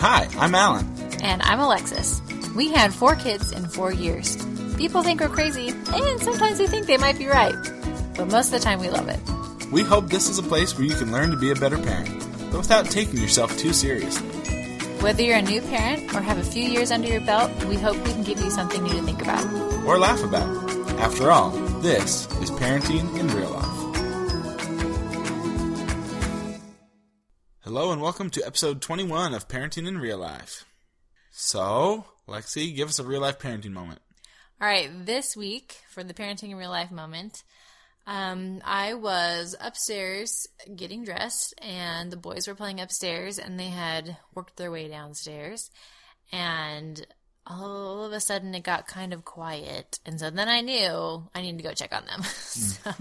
Hi, I'm Alan. And I'm Alexis. We had four kids in four years. People think we're crazy, and sometimes they think they might be right. But most of the time, we love it. We hope this is a place where you can learn to be a better parent, but without taking yourself too seriously. Whether you're a new parent or have a few years under your belt, we hope we can give you something new to think about. Or laugh about. After all, this is parenting in real and welcome to episode 21 of Parenting in Real Life. So, Lexi, give us a real life parenting moment. All right, this week for the parenting in real life moment, um, I was upstairs getting dressed, and the boys were playing upstairs, and they had worked their way downstairs, and all of a sudden it got kind of quiet, and so then I knew I needed to go check on them. so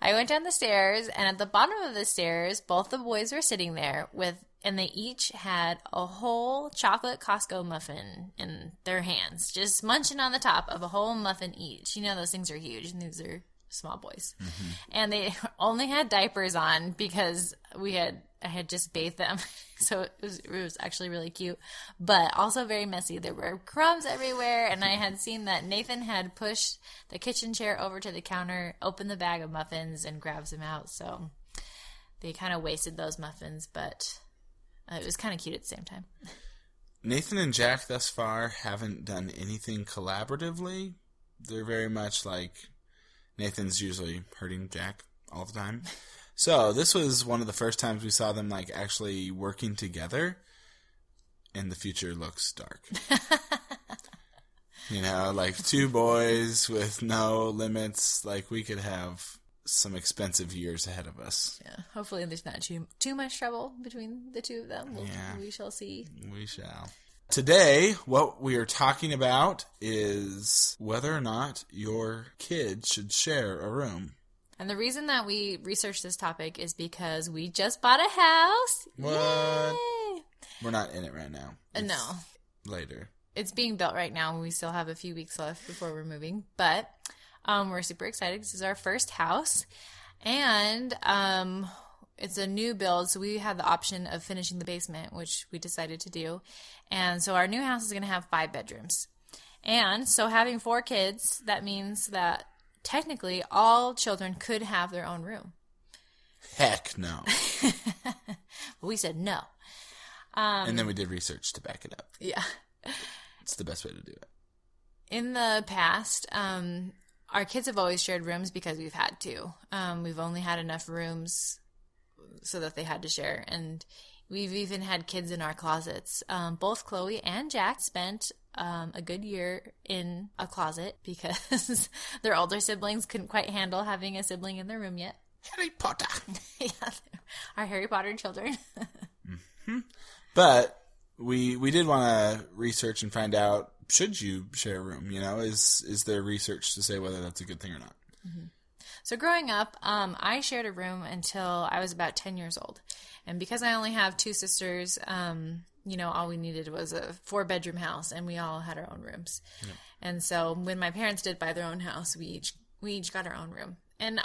I went down the stairs, and at the bottom of the stairs, both the boys were sitting there with and they each had a whole chocolate Costco muffin in their hands, just munching on the top of a whole muffin each. You know, those things are huge, and these are small boys. Mm-hmm. And they only had diapers on because we had I had just bathed them, so it was it was actually really cute, but also very messy. There were crumbs everywhere, and I had seen that Nathan had pushed the kitchen chair over to the counter, opened the bag of muffins, and grabs them out. So they kind of wasted those muffins, but uh, it was kind of cute at the same time. Nathan and Jack thus far haven't done anything collaboratively. They're very much like Nathan's usually hurting Jack all the time. So this was one of the first times we saw them like actually working together, and the future looks dark. you know, like two boys with no limits. Like we could have some expensive years ahead of us. Yeah. Hopefully, there's not too too much trouble between the two of them. We'll, yeah. We shall see. We shall. Today, what we are talking about is whether or not your kid should share a room. And the reason that we researched this topic is because we just bought a house. What? Yay! We're not in it right now. Uh, it's no. Later. It's being built right now. And We still have a few weeks left before we're moving. But um, we're super excited. This is our first house. And um, it's a new build, so we had the option of finishing the basement, which we decided to do. And so our new house is going to have five bedrooms. And so having four kids, that means that technically all children could have their own room. Heck no. we said no. Um, and then we did research to back it up. Yeah. It's the best way to do it. In the past, um, our kids have always shared rooms because we've had to. Um, we've only had enough rooms so that they had to share. And we've even had kids in our closets. Um, both Chloe and Jack spent um, a good year in a closet because their older siblings couldn't quite handle having a sibling in their room yet. Harry Potter. yeah, our Harry Potter children. mm-hmm. But we we did want to research and find out should you share a room. You know, is is there research to say whether that's a good thing or not? Mm-hmm. So growing up, um, I shared a room until I was about 10 years old. And because I only have two sisters, um, you know, all we needed was a four bedroom house and we all had our own rooms. Yeah. And so when my parents did buy their own house, we each, we each got our own room. And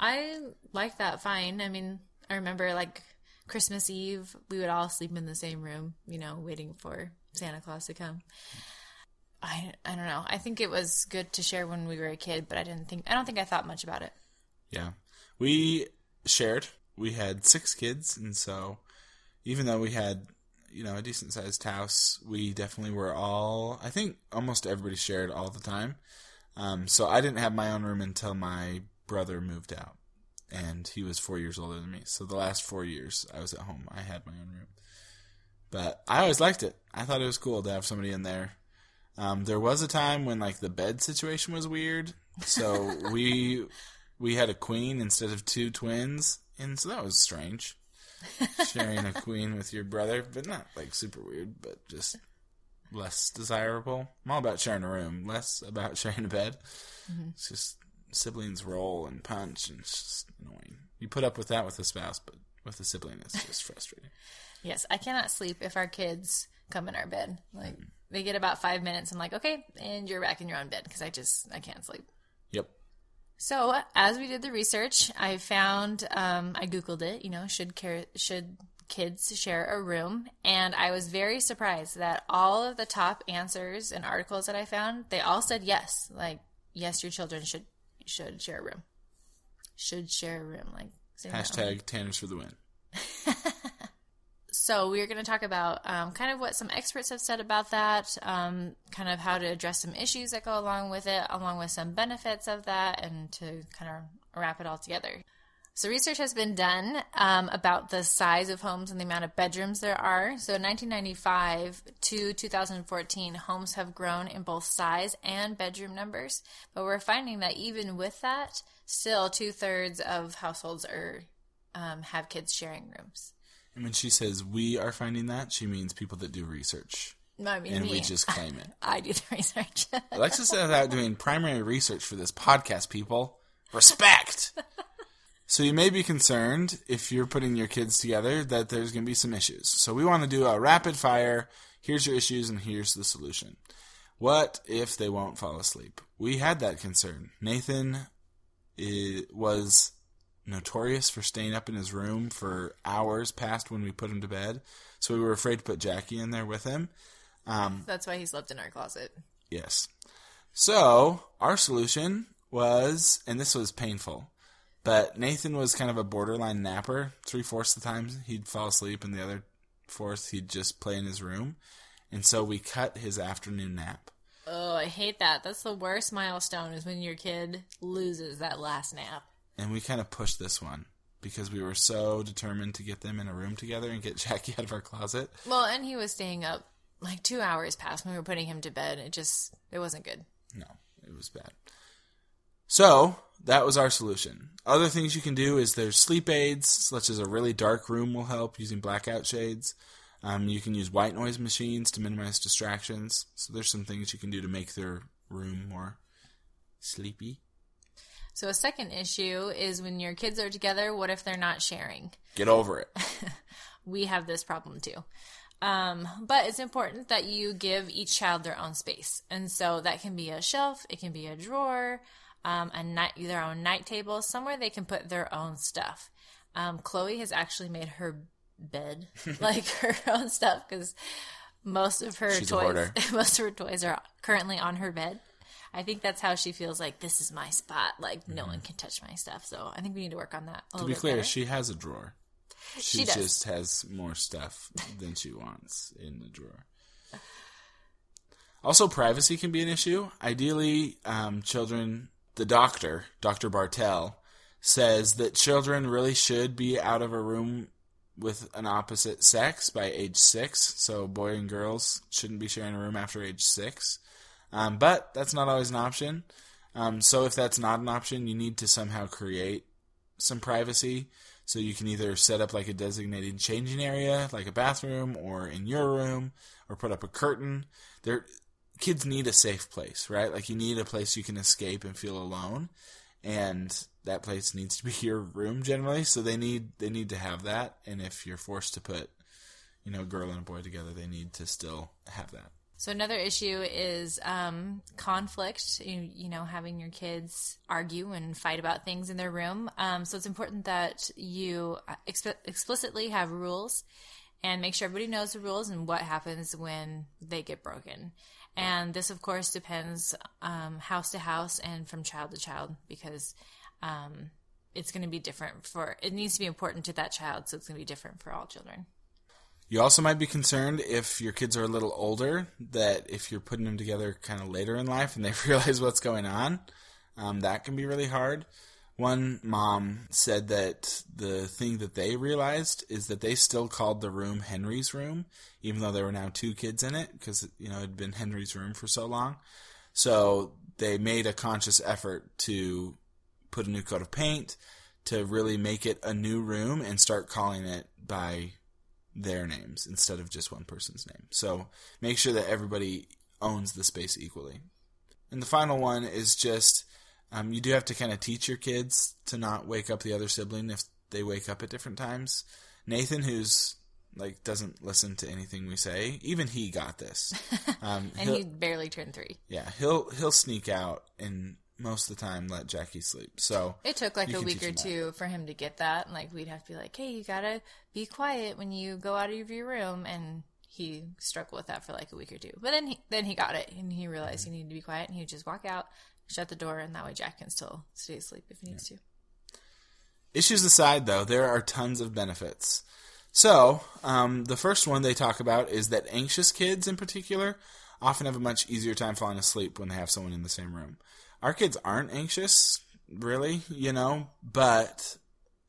I like that fine. I mean, I remember like Christmas Eve, we would all sleep in the same room, you know, waiting for Santa Claus to come. I, I don't know. I think it was good to share when we were a kid, but I didn't think I don't think I thought much about it. Yeah. We shared. We had six kids, and so even though we had, you know, a decent sized house, we definitely were all, I think almost everybody shared all the time. Um, so I didn't have my own room until my brother moved out, and he was four years older than me. So the last four years I was at home, I had my own room. But I always liked it. I thought it was cool to have somebody in there. Um, there was a time when like the bed situation was weird, so we we had a queen instead of two twins, and so that was strange. Sharing a queen with your brother, but not like super weird, but just less desirable. I'm all about sharing a room, less about sharing a bed. Mm-hmm. It's just siblings roll and punch, and it's just annoying. You put up with that with a spouse, but with a sibling, it's just frustrating. yes, I cannot sleep if our kids come in our bed. Like mm. they get about five minutes, I'm like, okay, and you're back in your own bed because I just I can't sleep. Yep. So as we did the research, I found um, I googled it. You know, should care should kids share a room, and I was very surprised that all of the top answers and articles that I found, they all said yes. Like, yes, your children should should share a room. Should share a room. Like say no. Hashtag Tanners for the win. So we're going to talk about um, kind of what some experts have said about that, um, kind of how to address some issues that go along with it, along with some benefits of that, and to kind of wrap it all together. So research has been done um, about the size of homes and the amount of bedrooms there are. So in 1995 to 2014, homes have grown in both size and bedroom numbers. But we're finding that even with that, still two thirds of households are um, have kids sharing rooms. And when she says we are finding that, she means people that do research. I mean, And me. we just claim it. I do the research. Alexis is out doing primary research for this podcast, people. Respect! so you may be concerned if you're putting your kids together that there's going to be some issues. So we want to do a rapid fire. Here's your issues and here's the solution. What if they won't fall asleep? We had that concern. Nathan i was notorious for staying up in his room for hours past when we put him to bed. So we were afraid to put Jackie in there with him. Um, That's why he slept in our closet. Yes. So our solution was, and this was painful, but Nathan was kind of a borderline napper. Three fourths of the time he'd fall asleep, and the other fourth he'd just play in his room. And so we cut his afternoon nap. Oh, I hate that. That's the worst milestone is when your kid loses that last nap. And we kind of pushed this one because we were so determined to get them in a room together and get Jackie out of our closet. Well, and he was staying up like two hours past when we were putting him to bed. It just, it wasn't good. No, it was bad. So that was our solution. Other things you can do is there's sleep aids, such as a really dark room will help using blackout shades. Um, you can use white noise machines to minimize distractions. So there's some things you can do to make their room more sleepy. So a second issue is when your kids are together, what if they're not sharing? Get over it. we have this problem too. Um, but it's important that you give each child their own space. And so that can be a shelf, it can be a drawer, um, a night, their own night table, somewhere they can put their own stuff. Um, Chloe has actually made her bed like her own stuff because most of her She's toys, most of her toys are currently on her bed. I think that's how she feels like this is my spot. Like no one can touch my stuff. So I think we need to work on that. Mm-hmm. To be clear, better. she has a drawer. She, She just has more stuff than she wants in the drawer. Also, privacy can be an issue. Ideally, um, children, the doctor, Dr. Bartel, says that children really should be out of a room with an opposite sex by age six. So, boy and girls shouldn't be sharing a room after age six. Um, but that's not always an option. Um, so, if that's not an option, you need to somehow create some privacy. So you can either set up like a designated changing area, like a bathroom, or in your room, or put up a curtain. There, kids need a safe place, right? Like you need a place you can escape and feel alone, and that place needs to be your room generally. So they need they need to have that. And if you're forced to put, you know, a girl and a boy together, they need to still have that. So another issue is um, conflict. You, you know, having your kids argue and fight about things in their room. Um, so it's important that you exp- explicitly have rules and make sure everybody knows the rules and what happens when they get broken. And this, of course, depends um, house to house and from child to child because um, it's going to be different for. It needs to be important to that child, so it's going to be different for all children. You also might be concerned if your kids are a little older that if you're putting them together kind of later in life and they realize what's going on, um, that can be really hard. One mom said that the thing that they realized is that they still called the room Henry's room, even though there were now two kids in it because you know it had been Henry's room for so long. So they made a conscious effort to put a new coat of paint, to really make it a new room and start calling it by their names instead of just one person's name. So make sure that everybody owns the space equally. And the final one is just um, you do have to kind of teach your kids to not wake up the other sibling if they wake up at different times. Nathan, who's like doesn't listen to anything we say, even he got this. Um, And he barely turned three. yeah, he'll he'll sneak out and most of the time let Jackie sleep. So It took like a week or him that. two for him to get that. And like we'd have to be like, hey, you gotta be quiet when you go out of your room. And he struggled with that for like a week or two. But then he, then he got it and he realized he needed to be quiet and he would just walk out, shut the door, and that way Jack can still stay asleep if he needs to. Issues aside, though, there are tons of benefits. So, um, the first one they talk about is that anxious kids, in particular, often have a much easier time falling asleep when they have someone in the same room. Our kids aren't anxious, really, you know, but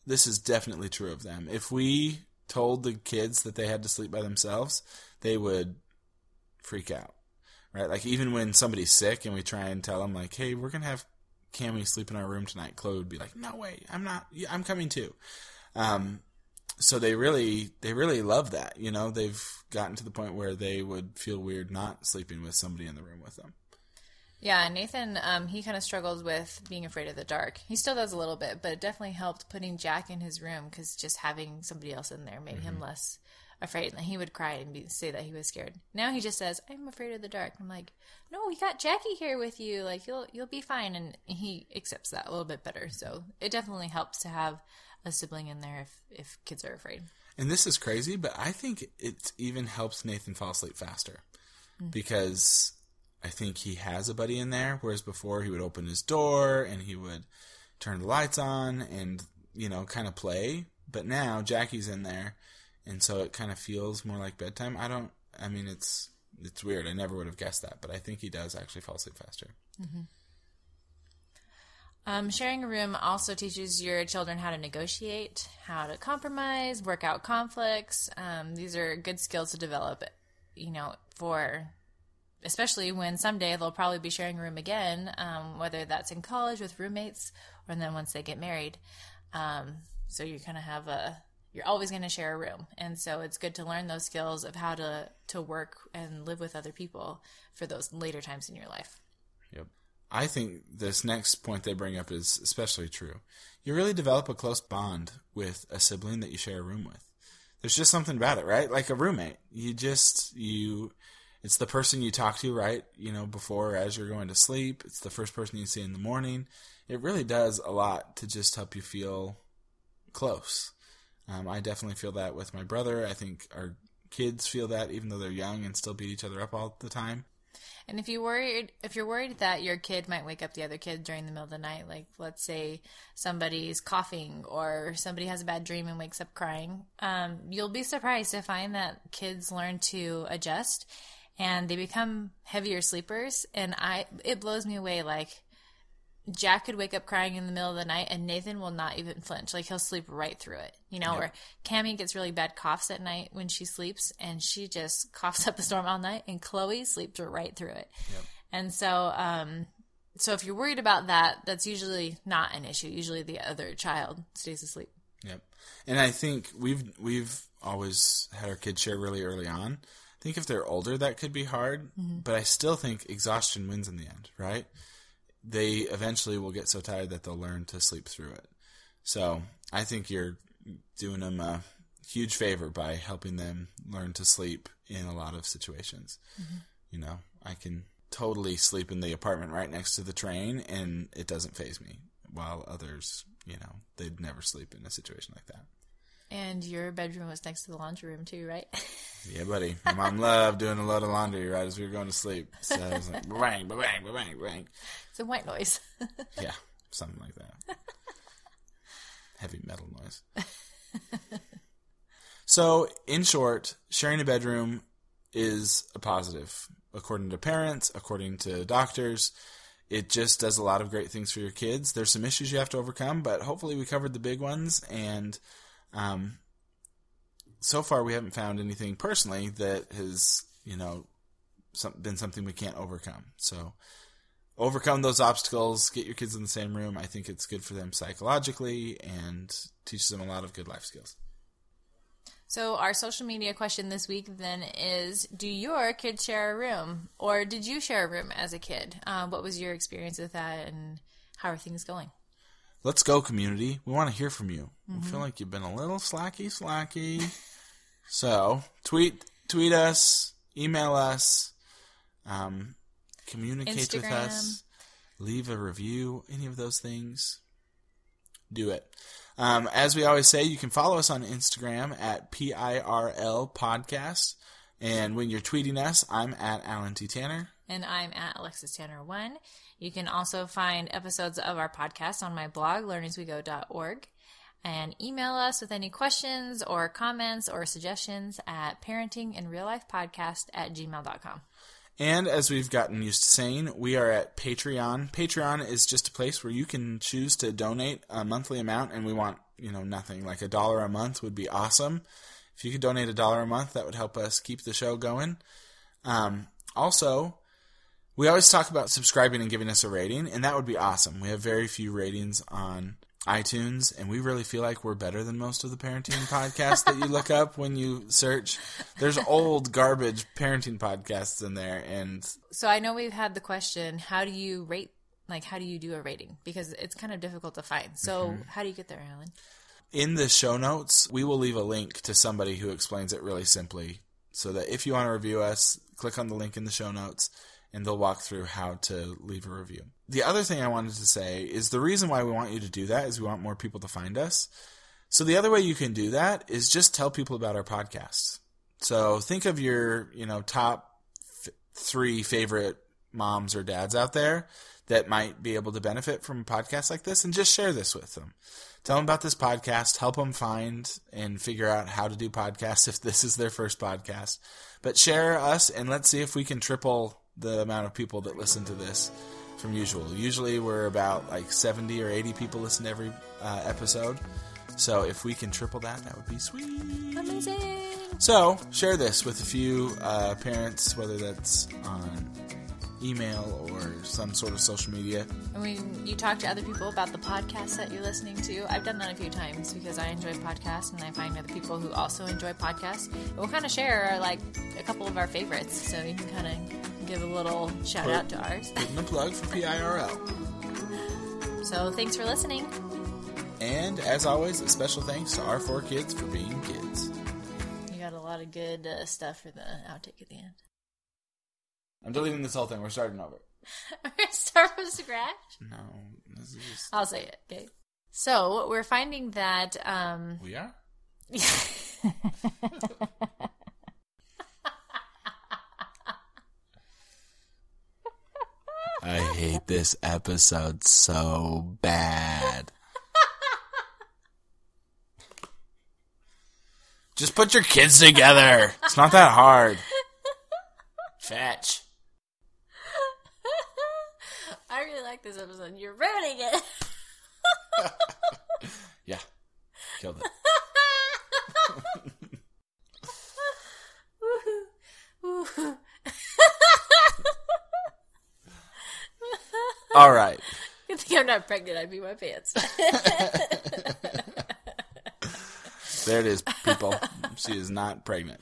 this is definitely true of them. If we told the kids that they had to sleep by themselves, they would freak out, right? Like, even when somebody's sick and we try and tell them, like, hey, we're going to have Cammy sleep in our room tonight, Chloe would be like, "No way, I'm not. I'm coming too." Um, so they really, they really love that. You know, they've gotten to the point where they would feel weird not sleeping with somebody in the room with them. Yeah, Nathan, um, he kind of struggles with being afraid of the dark. He still does a little bit, but it definitely helped putting Jack in his room because just having somebody else in there made him less afraid. And he would cry and be, say that he was scared. Now he just says, "I'm afraid of the dark." I'm like, "No, we got Jackie here with you. Like you'll you'll be fine." And he accepts that a little bit better. So it definitely helps to have a sibling in there if if kids are afraid. And this is crazy, but I think it even helps Nathan fall asleep faster because I think he has a buddy in there, whereas before he would open his door and he would turn the lights on and you know kind of play. But now Jackie's in there, and so it kind of feels more like bedtime. I don't. I mean, it's it's weird. I never would have guessed that, but I think he does actually fall asleep faster. Um, sharing a room also teaches your children how to negotiate, how to compromise, work out conflicts. Um, these are good skills to develop, you know, for especially when someday they'll probably be sharing a room again, um, whether that's in college with roommates or then once they get married. Um, so you kind of have a you're always going to share a room, and so it's good to learn those skills of how to to work and live with other people for those later times in your life. Yep. I think this next point they bring up is especially true. You really develop a close bond with a sibling that you share a room with. There's just something about it, right? Like a roommate. You just you it's the person you talk to, right? You know, before as you're going to sleep. It's the first person you see in the morning. It really does a lot to just help you feel close. Um, I definitely feel that with my brother. I think our kids feel that even though they're young and still beat each other up all the time. And if you worried, if you're worried that your kid might wake up the other kid during the middle of the night, like let's say somebody's coughing or somebody has a bad dream and wakes up crying, um, you'll be surprised to find that kids learn to adjust and they become heavier sleepers. And I, it blows me away. Like Jack could wake up crying in the middle of the night and Nathan will not even flinch. Like he'll sleep right through it. You know, or Cammy gets really bad coughs at night when she sleeps and she just coughs up a storm all night and Chloe sleeps right through it. And so, um, so if you're worried about that, that's usually not an issue. Usually the other child stays asleep. Yep. And I think we've we've always had our kids share really early on. I think if they're older that could be hard, mm-hmm. but I still think exhaustion wins in the end, right? They eventually will get so tired that they'll learn to sleep through it. So, I think you're doing them a huge favor by helping them learn to sleep in a lot of situations. Mm-hmm. You know, I can totally sleep in the apartment right next to the train and it doesn't faze me, while others, you know, they'd never sleep in a situation like that. And your bedroom was next to the laundry room too, right? Yeah, buddy. My mom loved doing a load of laundry right as we were going to sleep. So it was like, bang, bang, bang, bang. it's a white noise. Yeah, something like that. Heavy metal noise. so, in short, sharing a bedroom is a positive. According to parents, according to doctors, it just does a lot of great things for your kids. There's some issues you have to overcome, but hopefully we covered the big ones. And um, so far, we haven't found anything personally that has, you know, some, been something we can't overcome. So, overcome those obstacles, get your kids in the same room. I think it's good for them psychologically and teaches them a lot of good life skills. So our social media question this week then is: Do your kids share a room, or did you share a room as a kid? Uh, what was your experience with that, and how are things going? Let's go, community. We want to hear from you. We feel like you've been a little slacky, slacky. so tweet, tweet us, email us, um, communicate with us. leave a review, any of those things, do it. Um, as we always say, you can follow us on Instagram at PIRL Podcast. And when you're tweeting us, I'm at Alan T. Tanner. And I'm at Alexis Tanner One. You can also find episodes of our podcast on my blog, learnaswego.org. And email us with any questions or comments or suggestions at parentinginreallifepodcast at gmail.com. And as we've gotten used to saying, we are at Patreon. Patreon is just a place where you can choose to donate a monthly amount, and we want, you know, nothing. Like a dollar a month would be awesome. If you could donate a dollar a month, that would help us keep the show going. Um, also, we always talk about subscribing and giving us a rating, and that would be awesome. We have very few ratings on iTunes, and we really feel like we're better than most of the parenting podcasts that you look up when you search. There's old garbage parenting podcasts in there, and So I know we've had the question how do you rate, like, how do you do a rating? Because it's kind of difficult to find. So how do you get there, Alan? In the show notes, we will leave a link to somebody who explains it really simply, so that if you want to review us, click on the link in the show notes, and they'll walk through how to leave a review. The other thing I wanted to say is the reason why we want you to do that is we want more people to find us. So the other way you can do that is just tell people about our podcast. So think of your, you know, top f- three favorite moms or dads out there that might be able to benefit from a podcast like this and just share this with them. Tell them about this podcast, help them find and figure out how to do podcasts if this is their first podcast. But share us and let's see if we can triple the amount of people that listen to this from usual. Usually we're about like 70 or 80 people listen to every uh, episode. So if we can triple that, that would be sweet. Amazing. So share this with a few uh, parents, whether that's on email or some sort of social media. I mean, you talk to other people about the podcast that you're listening to, I've done that a few times because I enjoy podcasts and I find other people who also enjoy podcasts. And we'll kind of share like a couple of our favorites, so you can kind of give a little shout out to ours. Putting a plug for PIRL. So thanks for listening. And as always, a special thanks to our four kids for being kids. You got a lot of good uh, stuff for the outtake at the end. I'm deleting this whole thing. We're starting over. Start from scratch. No, this is just. I'll say it. Okay. So we're finding that um, We are? I hate this episode so bad. Just put your kids together. It's not that hard. Fetch. I really like this episode. You're ruining it. Yeah. Killed it. All right. Good thing I'm not pregnant. I'd be my pants. There it is, people. She is not pregnant.